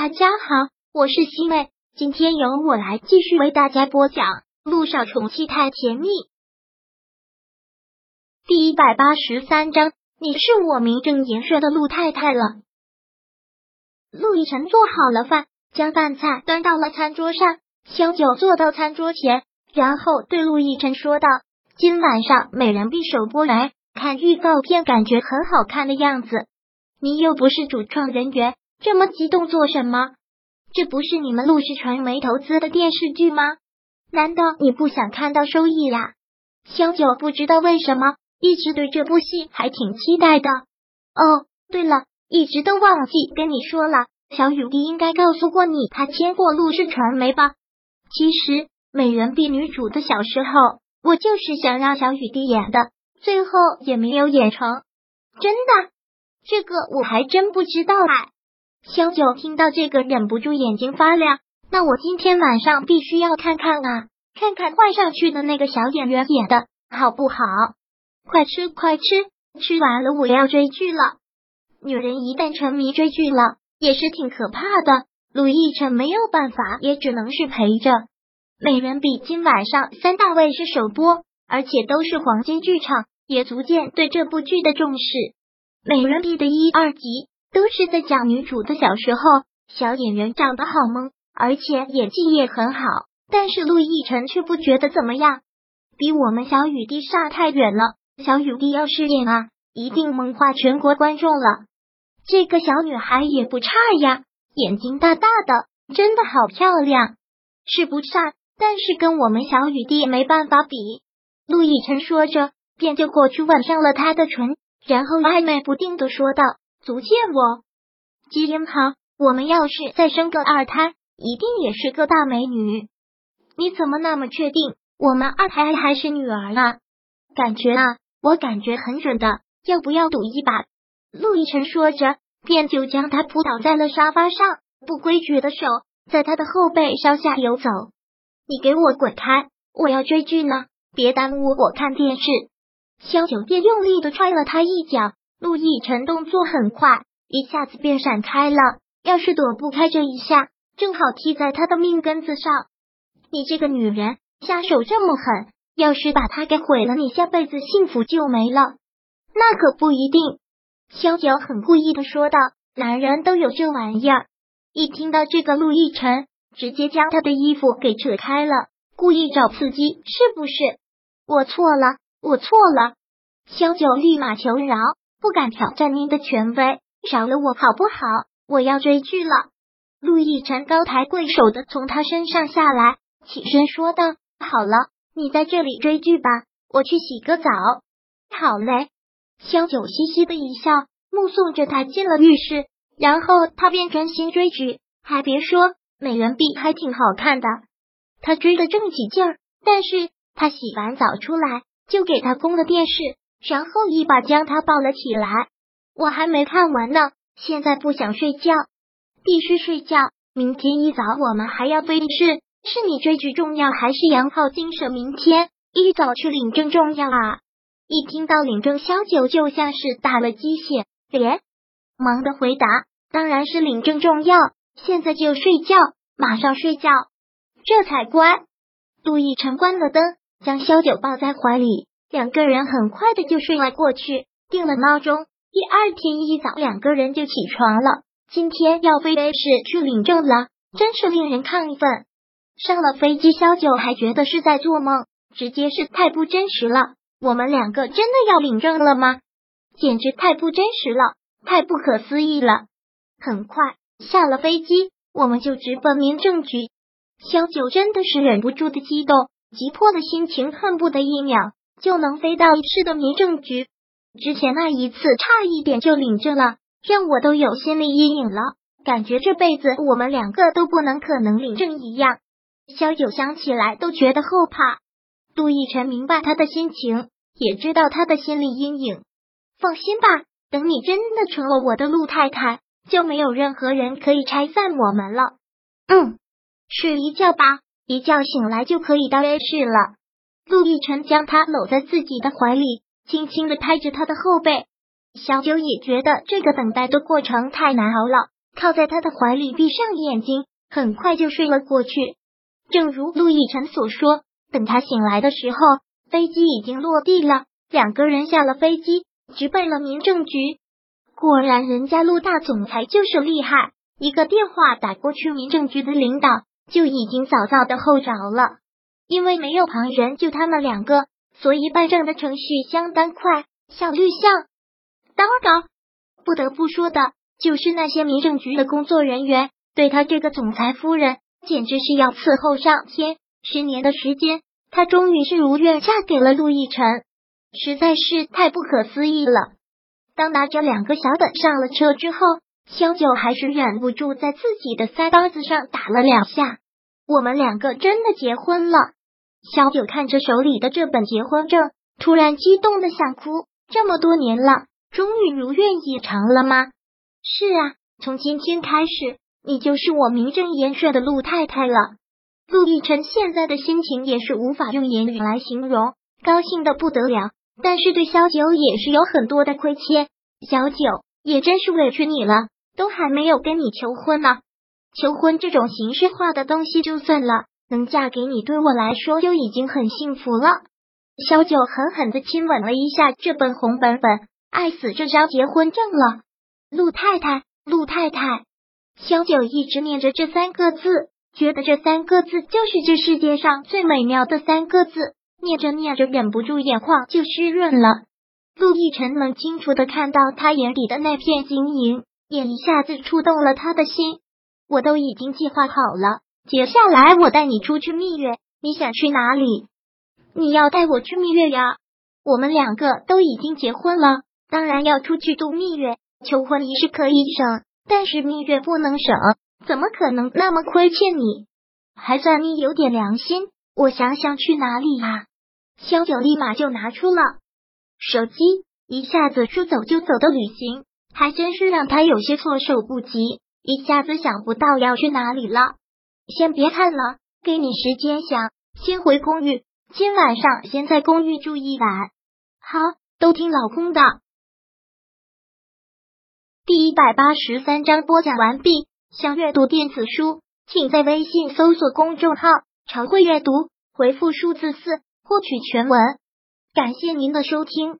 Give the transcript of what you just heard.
大家好，我是西妹，今天由我来继续为大家播讲《陆少宠妻太甜蜜》第一百八十三章。你是我名正言顺的陆太太了。陆亦辰做好了饭，将饭菜端到了餐桌上。萧九坐到餐桌前，然后对陆亦辰说道：“今晚上美人币首播来看预告片，感觉很好看的样子。你又不是主创人员。”这么激动做什么？这不是你们陆氏传媒投资的电视剧吗？难道你不想看到收益呀？萧九不知道为什么一直对这部戏还挺期待的。哦，对了，一直都忘记跟你说了，小雨滴应该告诉过你，他签过陆氏传媒吧？其实《美人币》女主的小时候，我就是想让小雨滴演的，最后也没有演成。真的？这个我还真不知道哎。萧九听到这个，忍不住眼睛发亮。那我今天晚上必须要看看啊，看看换上去的那个小演员演的好不好？快吃快吃，吃完了我要追剧了。女人一旦沉迷追剧了，也是挺可怕的。陆亦辰没有办法，也只能是陪着。美人比今晚上三大卫视首播，而且都是黄金剧场，也足见对这部剧的重视。美人币的一二集。都是在讲女主的小时候，小演员长得好萌，而且演技也很好。但是陆亦辰却不觉得怎么样，比我们小雨滴差太远了。小雨滴要是演啊，一定萌化全国观众了。这个小女孩也不差呀，眼睛大大的，真的好漂亮，是不差，但是跟我们小雨滴没办法比。陆亦辰说着，便就过去吻上了她的唇，然后暧昧不定的说道。足见我基因好，我们要是再生个二胎，一定也是个大美女。你怎么那么确定我们二胎还是女儿呢？感觉啊，我感觉很准的，要不要赌一把？陆亦辰说着，便就将他扑倒在了沙发上，不规矩的手在他的后背上下游走。你给我滚开！我要追剧呢，别耽误我看电视。萧九便用力的踹了他一脚。陆亦辰动作很快，一下子便闪开了。要是躲不开这一下，正好踢在他的命根子上。你这个女人下手这么狠，要是把他给毁了，你下辈子幸福就没了。那可不一定。萧九很故意的说道：“男人都有这玩意儿。”一听到这个，陆亦辰直接将他的衣服给扯开了，故意找刺激，是不是？我错了，我错了。萧九立马求饶。不敢挑战您的权威，饶了我好不好？我要追剧了。陆亦辰高抬贵手的从他身上下来，起身说道：“好了，你在这里追剧吧，我去洗个澡。”好嘞。萧九嘻嘻的一笑，目送着他进了浴室，然后他便专心追剧。还别说，美人币还挺好看的。他追的正起劲儿，但是他洗完澡出来，就给他供了电视。然后一把将他抱了起来。我还没看完呢，现在不想睡觉，必须睡觉。明天一早我们还要对视，是你追剧重要还是杨浩精神？明天一早去领证重要啊！一听到领证，萧九就像是打了鸡血，连忙的回答：“当然是领证重要，现在就睡觉，马上睡觉，这才乖。”陆亦辰关了灯，将萧九抱在怀里。两个人很快的就睡了过去，定了闹钟。第二天一早，两个人就起床了。今天要飞 A 市去领证了，真是令人亢奋。上了飞机，萧九还觉得是在做梦，直接是太不真实了。我们两个真的要领证了吗？简直太不真实了，太不可思议了。很快下了飞机，我们就直奔民政局。萧九真的是忍不住的激动，急迫的心情，恨不得一秒。就能飞到市的民政局。之前那一次差一点就领证了，让我都有心理阴影了，感觉这辈子我们两个都不能可能领证一样。萧九想起来都觉得后怕。杜奕晨明白他的心情，也知道他的心理阴影。放心吧，等你真的成了我的陆太太，就没有任何人可以拆散我们了。嗯，睡一觉吧，一觉醒来就可以到 A 市了。陆亦辰将他搂在自己的怀里，轻轻的拍着他的后背。小九也觉得这个等待的过程太难熬了，靠在他的怀里，闭上眼睛，很快就睡了过去。正如陆亦辰所说，等他醒来的时候，飞机已经落地了。两个人下了飞机，直奔了民政局。果然，人家陆大总裁就是厉害，一个电话打过去，民政局的领导就已经早早的候着了。因为没有旁人，就他们两个，所以办证的程序相当快，效率像刀高。不得不说的就是那些民政局的工作人员，对他这个总裁夫人简直是要伺候上天。十年的时间，她终于是如愿嫁给了陆亦辰，实在是太不可思议了。当拿着两个小本上了车之后，萧九还是忍不住在自己的腮帮子上打了两下。我们两个真的结婚了。萧九看着手里的这本结婚证，突然激动的想哭。这么多年了，终于如愿以偿了吗？是啊，从今天开始，你就是我名正言顺的陆太太了。陆亦辰现在的心情也是无法用言语来形容，高兴的不得了。但是对萧九也是有很多的亏欠。小九也真是委屈你了，都还没有跟你求婚呢。求婚这种形式化的东西就算了。能嫁给你，对我来说就已经很幸福了。萧九狠狠的亲吻了一下这本红本本，爱死这张结婚证了。陆太太，陆太太，萧九一直念着这三个字，觉得这三个字就是这世界上最美妙的三个字。念着念着，忍不住眼眶就湿润了。陆亦辰能清楚的看到他眼底的那片晶莹，也一下子触动了他的心。我都已经计划好了。接下来我带你出去蜜月，你想去哪里？你要带我去蜜月呀？我们两个都已经结婚了，当然要出去度蜜月。求婚仪式可以省，但是蜜月不能省，怎么可能那么亏欠你？还算你有点良心。我想想去哪里啊？萧九立马就拿出了手机，一下子说走就走的旅行，还真是让他有些措手不及，一下子想不到要去哪里了。先别看了，给你时间想。先回公寓，今晚上先在公寓住一晚。好，都听老公的。第一百八十三章播讲完毕。想阅读电子书，请在微信搜索公众号“常会阅读”，回复数字四获取全文。感谢您的收听。